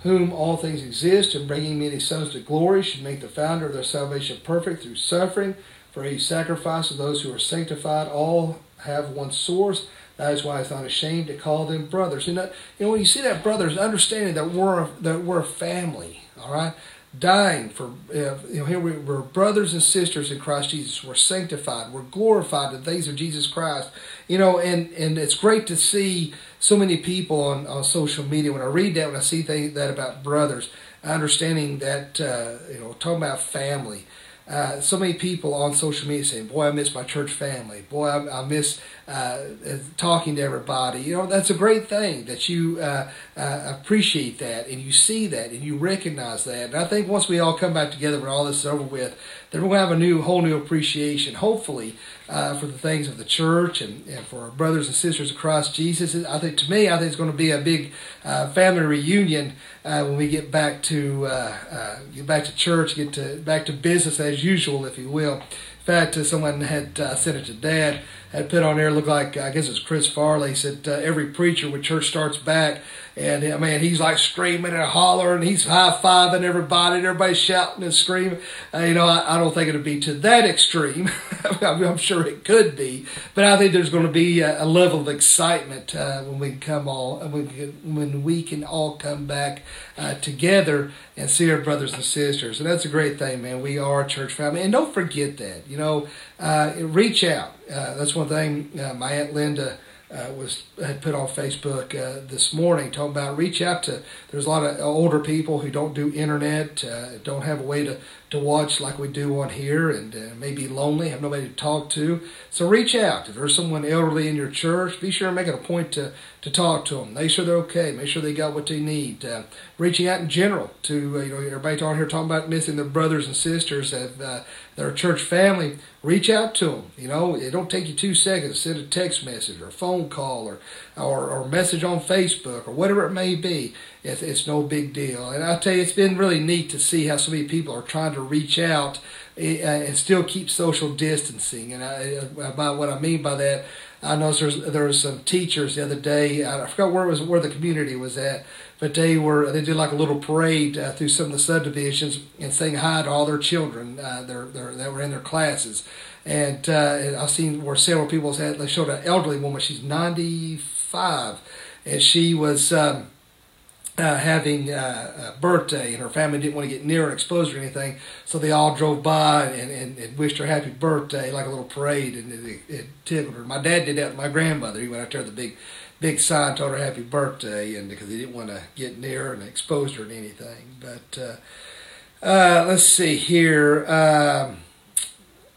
whom all things exist, and bringing many sons to glory, should make the founder of their salvation perfect through suffering. For he sacrificed those who are sanctified. All have one source. That is why it's not ashamed to call them brothers. You know, you know when you see that brothers, understanding that we're that we're a family. All right, dying for you know here we, we're brothers and sisters in Christ Jesus. We're sanctified. We're glorified in things of Jesus Christ. You know, and and it's great to see so many people on on social media. When I read that, when I see that about brothers, understanding that uh, you know talking about family uh, so many people on social media saying, "Boy, I miss my church family. Boy, I, I miss uh, talking to everybody." You know, that's a great thing that you uh, uh, appreciate that and you see that and you recognize that. And I think once we all come back together when all this is over with, then we're going to have a new, whole new appreciation, hopefully, uh, for the things of the church and, and for our brothers and sisters across Jesus. I think, to me, I think it's going to be a big uh, family reunion uh, when we get back to uh, uh, get back to church, get to back to business as usual, if you will. In fact, uh, someone had sent it to Dad had put on there looked like I guess it's Chris Farley said every preacher when church starts back and I mean, he's like screaming and hollering. He's high fiving everybody, and everybody's shouting and screaming. Uh, you know, I, I, don't think it'll be to that extreme. I I'm sure it could be, but I think there's going to be a, a level of excitement uh, when we come all when when we can all come back uh, together and see our brothers and sisters. And that's a great thing, man. We are a church family, and don't forget that. You know, uh, reach out. Uh, that's one thing. Uh, my aunt Linda uh, was had put on Facebook uh, this morning talking about reach out to. There's a lot of older people who don't do internet, uh, don't have a way to to watch like we do on here, and uh, may be lonely, have nobody to talk to. So reach out. If there's someone elderly in your church, be sure and make it a point to to talk to them. Make sure they're okay. Make sure they got what they need. Uh, reaching out in general to uh, you know everybody on here talking about missing their brothers and sisters that uh, their church family. Reach out to them. You know it don't take you two seconds. Send a text message or a phone call or or, or message on Facebook or whatever it may be. It's, it's no big deal. And I tell you, it's been really neat to see how so many people are trying to reach out eh, and still keep social distancing. And I, by what I mean by that, I know there's there were some teachers the other day. I forgot where was where the community was at, but they were they did like a little parade uh, through some of the subdivisions and saying hi to all their children uh, their, their, that were in their classes. And, uh, I've seen where several people had they showed an elderly woman. She's ninety five, and she was. Um, uh, having uh, a birthday, and her family didn't want to get near her or anything, so they all drove by and, and, and wished her happy birthday, like a little parade, and it, it, tickled her. My dad did that with my grandmother. He went out there with a big, big sign, told her happy birthday, and because he didn't want to get near and expose her to anything. But uh, uh let's see here. Um,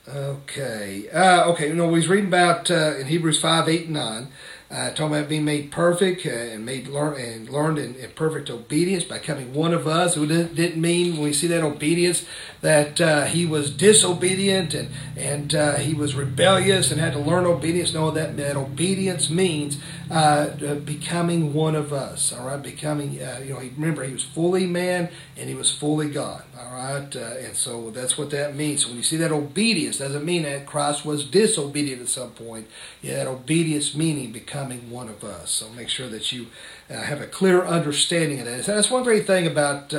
okay, uh, okay. You know, we was reading about uh, in Hebrews five, eight, and nine uh, talking about being made perfect uh, and made learn and learned in, in, perfect obedience by becoming one of us. Who didn't, mean when we see that obedience that uh, he was disobedient and and uh, he was rebellious and had to learn obedience. No, that that obedience means uh, becoming one of us. All right, becoming uh, you know. Remember, he was fully man and he was fully God. All right, and so that's what that means. So when you see that obedience, doesn't mean that Christ was disobedient at some point. Yeah, that obedience meaning becoming one of us. So make sure that you uh, have a clear understanding of that. So that's one great thing about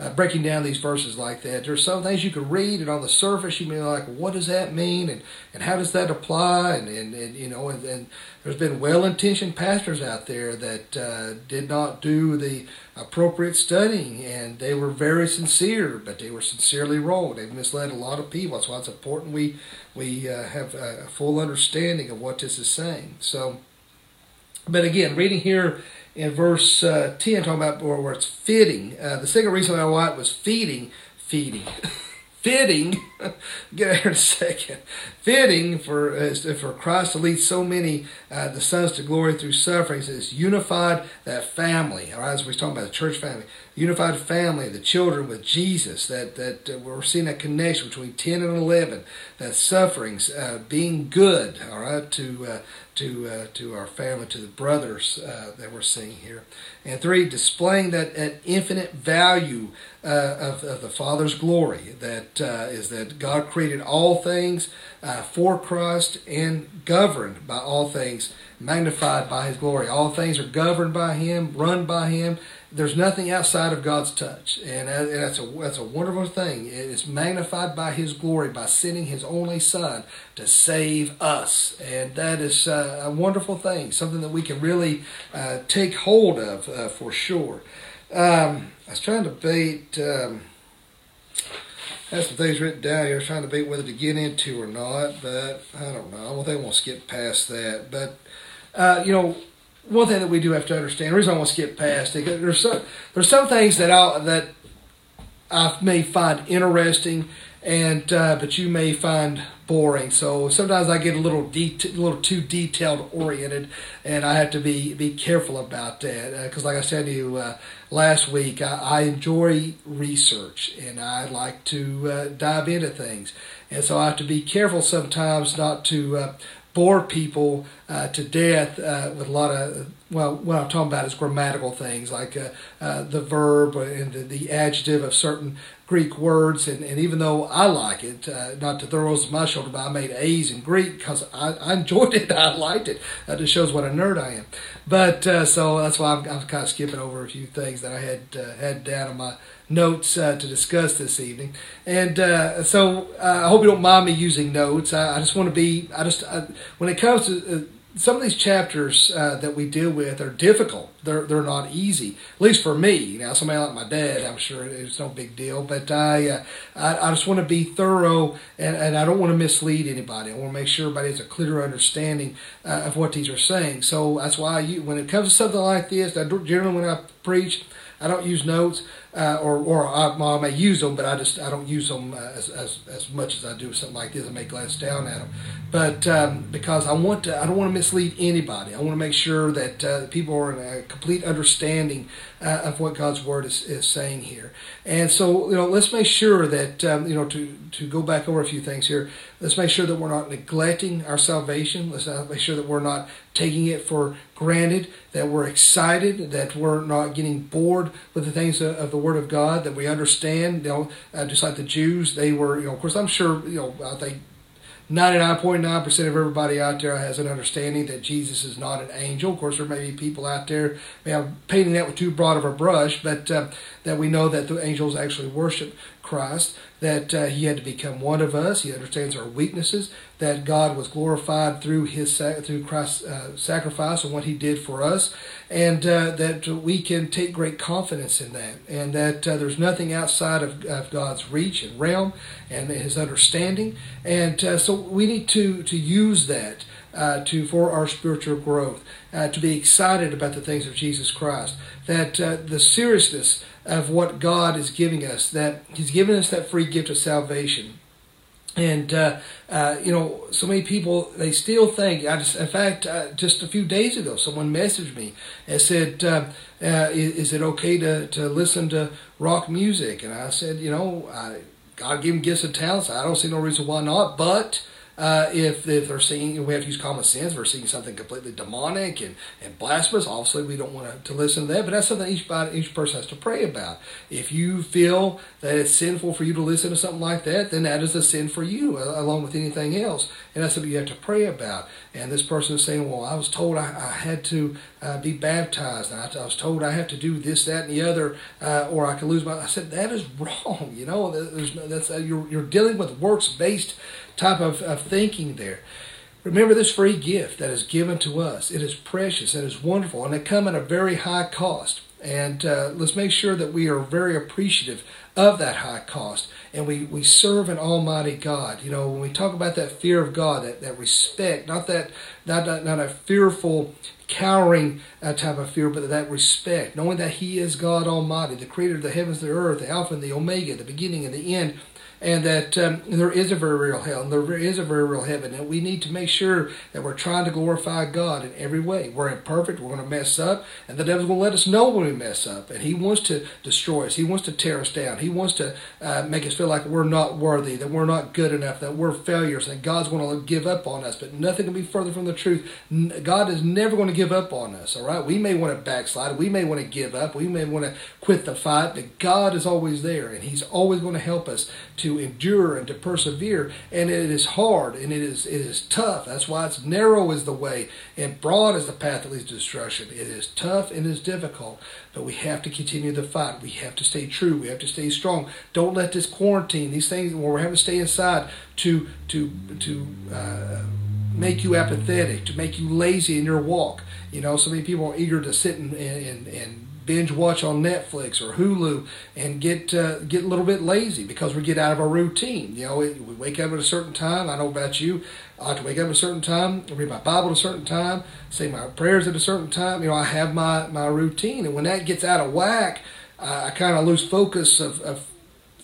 uh, breaking down these verses like that. There's some things you can read, and on the surface you may be like, what does that mean, and, and how does that apply? And, and, and you know, and, and there's been well-intentioned pastors out there that uh, did not do the appropriate studying, and they were very sincere, but they were sincerely wrong. They've misled a lot of people. That's why it's important we we uh, have a full understanding of what this is saying. So. But again, reading here in verse uh, 10, talking about where, it's fitting. Uh, the second reason why it was feeding, feeding. fitting, get here in a second, fitting for uh, for Christ to lead so many uh, the sons to glory through sufferings is unified that family. All right, as we're talking about the church family, unified family, the children with Jesus, that, that uh, we're seeing a connection between 10 and 11, that sufferings, uh, being good, all right, to, uh, to, uh, to our family, to the brothers uh, that we're seeing here. And three, displaying that, that infinite value uh, of, of the Father's glory, that is that God created all things for Christ and governed by all things magnified by his glory. All things are governed by him, run by him. There's nothing outside of God's touch. And that's a, that's a wonderful thing. It's magnified by his glory by sending his only son to save us. And that is uh, a wonderful thing, something that we can really uh, take hold of uh, for sure. Um, I was trying to beat. Um, have some things written down here. I was trying to beat whether to get into or not, but I don't know. I don't think to skip past that. But uh, you know, one thing that we do have to understand. The reason I want to skip past it, there's some there's some things that I that I may find interesting, and uh, but you may find boring. So sometimes I get a little det- a little too detailed oriented, and I have to be be careful about that. Because, uh, like I said to you uh, last week, I, I, enjoy research and I like to uh, dive into things, and so I have to be careful sometimes not to uh, bore people uh, to death uh, with a lot of well what i'm talking about is grammatical things like uh, uh the verb and the, the, adjective of certain greek words. And, and even though i like it uh, not to throw roses my shoulder but i made a's in greek because I, I, enjoyed it. I liked it. That just shows what a nerd i am. But uh, so that's why I'm, I'm, kind of skipping over a few things that i had had down on my notes uh, to discuss this evening. And uh, so uh, I hope you don't mind me using notes. I, I just want to be, I just, I, when it comes to uh, some of these chapters uh, that we deal with are difficult. They're they're not easy, at least for me. Now, somebody like my dad, I'm sure it's no big deal. But I uh, I, I, just want to be thorough, and, and I don't want to mislead anybody. I want to make sure everybody has a clear understanding uh, of what these are saying. So that's why you, when it comes to something like this, I generally when I preach, I don't use notes, uh, or or I, I, may use them, but I just I don't use them uh, as, as, as much as I do something like this. I may glance down at them, but um, because I want to, I don't want to mislead anybody. I want to make sure that uh, people are in a complete understanding uh, of what God's word is, is saying here. And so you know, let's make sure that um, you know to to go back over a few things here. Let's make sure that we're not neglecting our salvation. Let's make sure that we're not taking it for granted, that we're excited, that we're not getting bored with the things of, of the Word of God, that we understand, you know, uh, just like the Jews, they were, you know, of course, I'm sure, you know, I think 99.9% of everybody out there has an understanding that Jesus is not an angel. Of course, there may be people out there may I'm painting that with too broad of a brush, but uh, that we know that the angels actually worship Christ, that uh, he had to become one of us. He understands our weaknesses, that God was glorified through his through Christ's uh, sacrifice and what he did for us, and uh, that we can take great confidence in that, and that uh, there's nothing outside of, of, God's reach and realm and his understanding, and uh, so we need to to use that. Uh, to for our spiritual growth, uh, to be excited about the things of Jesus Christ. That the seriousness of what God is giving us, that He's given us that free gift of salvation. And uh, uh, you know, so many people they still think. I just, in fact, uh, just a few days ago, someone messaged me and said, uh, uh, is, "Is it okay to to listen to rock music?" And I said, "You know, I, God gave them gifts and talents. I don't see no reason why not. But uh, if, if they're seeing, we have to use common sense. If we're seeing something completely demonic and, and blasphemous, obviously we don't want to, to listen to that. But that's something each, each person has to pray about. If you feel that it's sinful for you to listen to something like that, then that is a sin for you, uh, along with anything else. And that's something you have to pray about. And this person is saying, well, I was told I, I had to uh, be baptized. I, I, was told I have to do this, that, and the other, uh, or I could lose my. I said that is wrong. You know, there's that's uh, you're you're dealing with works based type of, of thinking there. Remember this free gift that is given to us. It is precious. It is wonderful, and it come at a very high cost. And uh, let's make sure that we are very appreciative of that high cost and we, we serve an almighty God. You know, when we talk about that fear of God, that, that respect, not that not, not, not a fearful, cowering uh, type of fear, but that respect, knowing that He is God Almighty, the creator of the heavens the earth, the Alpha and the Omega, the beginning and the end, and that um, there is a very real hell and there is a very real heaven. And we need to make sure that we're trying to glorify God in every way. We're imperfect, we're going to mess up, and the devil's going to let us know when we mess up. And he wants to destroy us, he wants to tear us down, he wants to uh, make us feel like we're not worthy, that we're not good enough, that we're failures, and God's going to give up on us. But nothing can be further from the truth. God is never going to give up on us, all right? We may want to backslide, we may want to give up, we may want to quit the fight, but God is always there, and he's always going to help us to endure and to persevere. And it is hard and it is it is tough. That's why it's narrow is the way and broad is the path that leads to destruction. It is tough and it is difficult, but we have to continue the fight. We have to stay true. We have to stay strong. Don't let this quarantine, these things where we're having to stay inside, to to to uh, make you apathetic, to make you lazy in your walk. You know, so many people are eager to sit and and, and binge watch on Netflix or Hulu and get uh, get a little bit lazy because we get out of our routine. You know, we, wake up at a certain time. I know about you. I have to wake up at a certain time, read my Bible at a certain time, say my prayers at a certain time. You know, I have my, my routine. And when that gets out of whack, I, I kind of lose focus of, of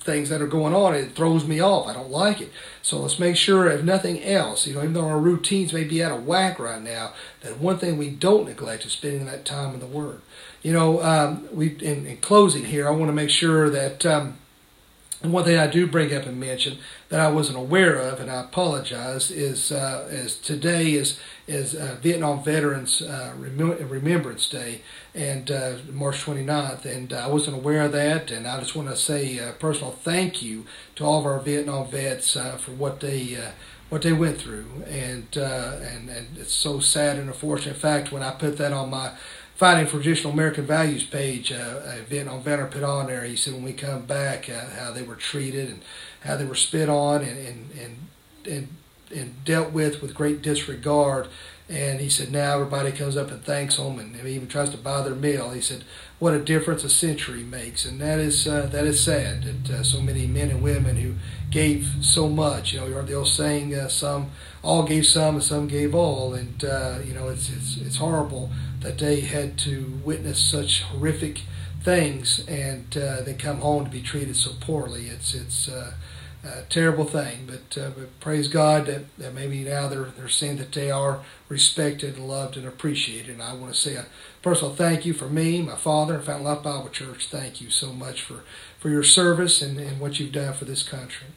things that are going on. It throws me off. I don't like it. So let's make sure, if nothing else, you know, even though our routines may be out of whack right now, that one thing we don't neglect is spending that time in the Word. You know, um, we in, in, closing here, I want to make sure that um, one thing I do bring up and mention that I wasn't aware of, and I apologize, is uh, is today is is uh, Vietnam Veterans uh, Rem- Remembrance Day, and uh, March 29th, and I wasn't aware of that, and I just want to say a personal thank you to all of our Vietnam vets uh, for what they uh, what they went through, and and and it's so sad and unfortunate. In fact, when I put that on my Fighting for Traditional American Values page, uh, a Vietnam veteran put on there. He said when we come back, uh, how they were treated and how they were spit on and and and and, and dealt with with great disregard. And he said now everybody comes up and thanks them and even tries to buy their meal. He said what a difference a century makes, and that is uh, that is sad that uh, so many men and women who gave so much. You know, you heard the old saying, uh, "Some all gave some, and some gave all," and uh, you know it's it's it's horrible that they had to witness such horrific things and uh, then come home to be treated so poorly. It's it's a terrible thing, but, uh, but praise God that, that maybe now they're they're seeing that they are respected loved and appreciated. And I want to say a personal thank you for me, my father, and Fountain Life Bible Church. Thank you so much for, for your service and, and what you've done for this country.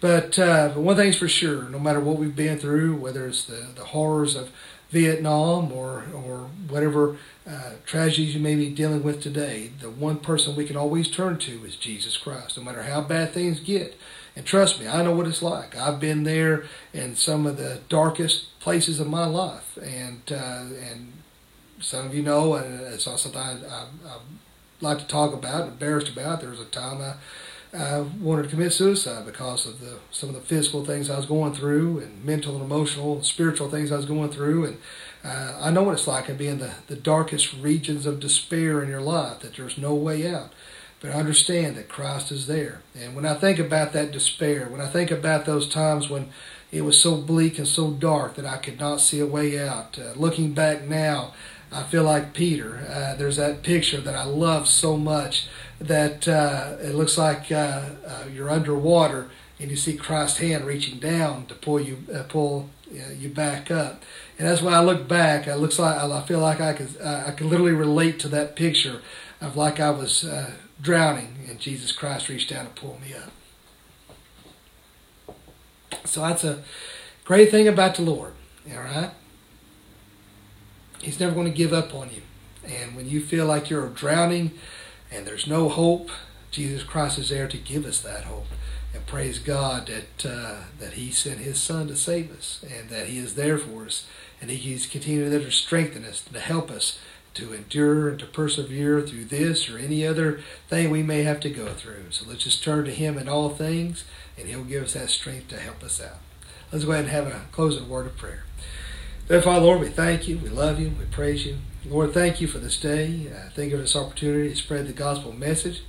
But, uh, but one thing's for sure, no matter what we've been through, whether it's the, the horrors of Vietnam or or whatever uh, tragedies you may be dealing with today, the one person we can always turn to is Jesus Christ, no matter how bad things get. And trust me, I know what it's like. I've been there in some of the darkest places of my life, and uh, and some of you know, and it's not something I, I, I like to talk about, embarrassed about. There was a time I I wanted to commit suicide because of the some of the physical things I was going through, and mental and emotional and spiritual things I was going through. And uh, I know what it's like to be in the, the darkest regions of despair in your life, that there's no way out. But I understand that Christ is there. And when I think about that despair, when I think about those times when it was so bleak and so dark that I could not see a way out, uh, looking back now, I feel like Peter. Uh, there's that picture that I love so much that uh, it looks like uh, uh, you're underwater and you see Christ's hand reaching down to pull you uh, pull you back up. And that's why I look back. It looks like I feel like I could I can literally relate to that picture of like I was drowning and Jesus Christ reached down to pull me up. So that's a great thing about the Lord. All right. He's never going to give up on you. And when you feel like you're drowning and there's no hope, Jesus Christ is there to give us that hope. And praise God that uh, that He sent His Son to save us, and that He is there for us, and He's continuing to strengthen us, to help us to endure and to persevere through this or any other thing we may have to go through. So let's just turn to Him in all things, and He'll give us that strength to help us out. Let's go ahead and have a closing word of prayer. Dear Father, Lord, we thank you, we love you, we praise you. Lord, thank you for this day. Uh, thank you for this opportunity to spread the gospel message.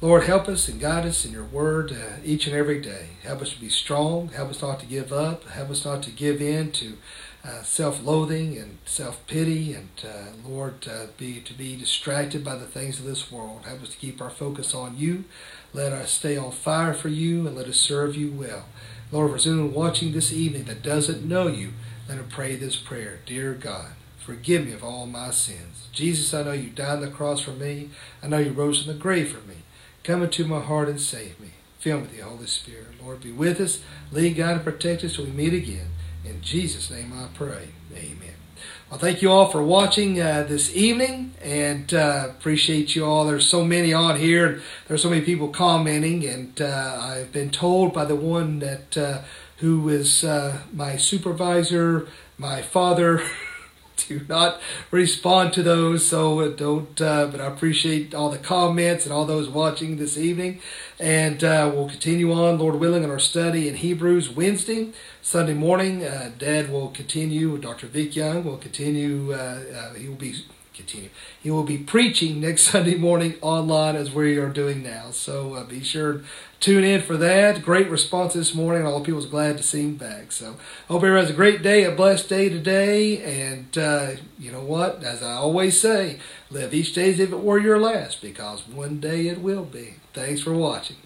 Lord, help us and guide us in your word uh, each and every day. Help us to be strong. Help us not to give up. Help us not to give in to uh, self-loathing and self-pity, and uh, Lord, uh, be to be distracted by the things of this world. Help us to keep our focus on you. Let us stay on fire for you, and let us serve you well. Lord, for anyone watching this evening that doesn't know you, let him pray this prayer. Dear God, forgive me of all my sins. Jesus, I know you died on the cross for me. I know you rose from the grave for me. Come into my heart and save me. Fill me with the Holy Spirit. Lord, be with us. Lead, God, and protect us till we meet again. In Jesus' name I pray. Amen. Well, thank you all for watching uh, this evening and uh, appreciate you all. There's so many on here. There's so many people commenting, and uh, I've been told by the one that uh, who is uh, my supervisor, my father. do not respond to those, so don't. Uh, but I appreciate all the comments and all those watching this evening, and uh, we'll continue on, Lord willing, in our study in Hebrews Wednesday, Sunday morning. Uh, Dad will continue. Dr. Vic Young will continue. Uh, uh, he will be continue. He will be preaching next Sunday morning online as we are doing now. So uh, be sure tune in for that. Great response this morning. All the people's glad to see him back. So hope everyone has a great day, a blessed day today. And uh, you know what? As I always say, live each day as if it were your last, because one day it will be. Thanks for watching.